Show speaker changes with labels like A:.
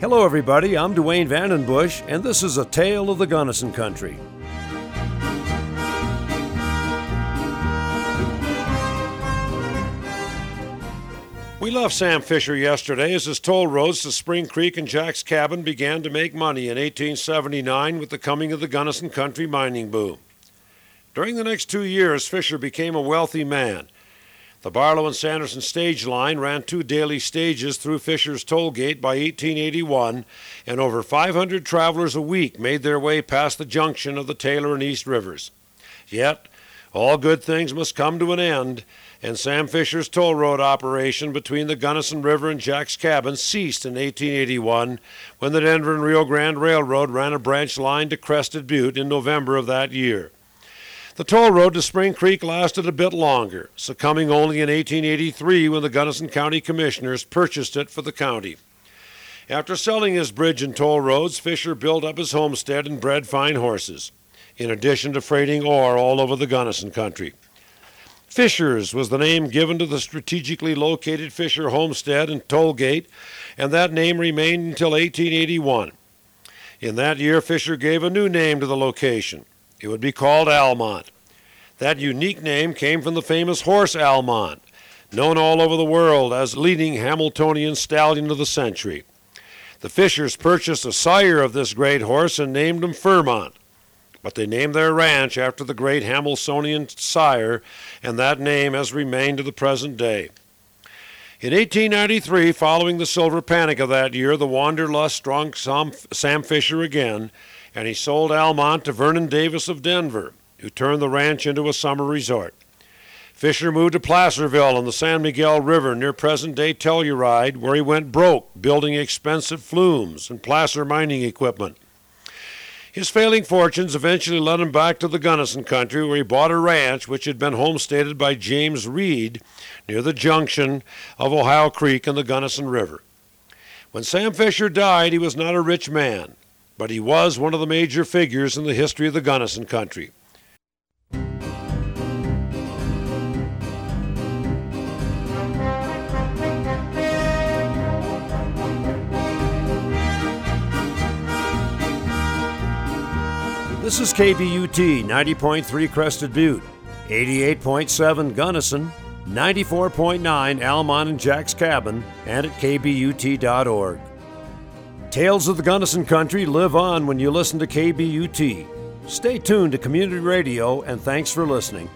A: Hello, everybody. I'm Duane Vandenbusche, and this is a tale of the Gunnison Country. We left Sam Fisher yesterday as his toll roads to Spring Creek and Jack's Cabin began to make money in 1879 with the coming of the Gunnison Country mining boom. During the next two years, Fisher became a wealthy man. The Barlow and Sanderson stage line ran two daily stages through Fisher's toll gate by 1881, and over 500 travelers a week made their way past the junction of the Taylor and East Rivers. Yet, all good things must come to an end, and Sam Fisher's toll road operation between the Gunnison River and Jack's Cabin ceased in 1881 when the Denver and Rio Grande Railroad ran a branch line to Crested Butte in November of that year. The toll road to Spring Creek lasted a bit longer, succumbing only in 1883 when the Gunnison County Commissioners purchased it for the county. After selling his bridge and toll roads, Fisher built up his homestead and bred fine horses, in addition to freighting ore all over the Gunnison country. Fisher's was the name given to the strategically located Fisher homestead and toll gate, and that name remained until 1881. In that year, Fisher gave a new name to the location. It would be called Almont. That unique name came from the famous horse Almont, known all over the world as leading Hambletonian stallion of the century. The Fishers purchased a sire of this great horse and named him Fairmont but they named their ranch after the great Hambletonian sire, and that name has remained to the present day. In 1893, following the silver panic of that year, the wanderlust struck Sam Fisher again, and he sold Almont to Vernon Davis of Denver, who turned the ranch into a summer resort. Fisher moved to Placerville on the San Miguel River near present day Telluride, where he went broke building expensive flumes and placer mining equipment. His failing fortunes eventually led him back to the Gunnison country, where he bought a ranch which had been homesteaded by James Reed near the junction of Ohio Creek and the Gunnison River. When Sam Fisher died, he was not a rich man, but he was one of the major figures in the history of the Gunnison country. This is KBUT 90.3 Crested Butte, 88.7 Gunnison, 94.9 Almont and Jack's Cabin, and at KBUT.org. Tales of the Gunnison Country live on when you listen to KBUT. Stay tuned to community radio, and thanks for listening.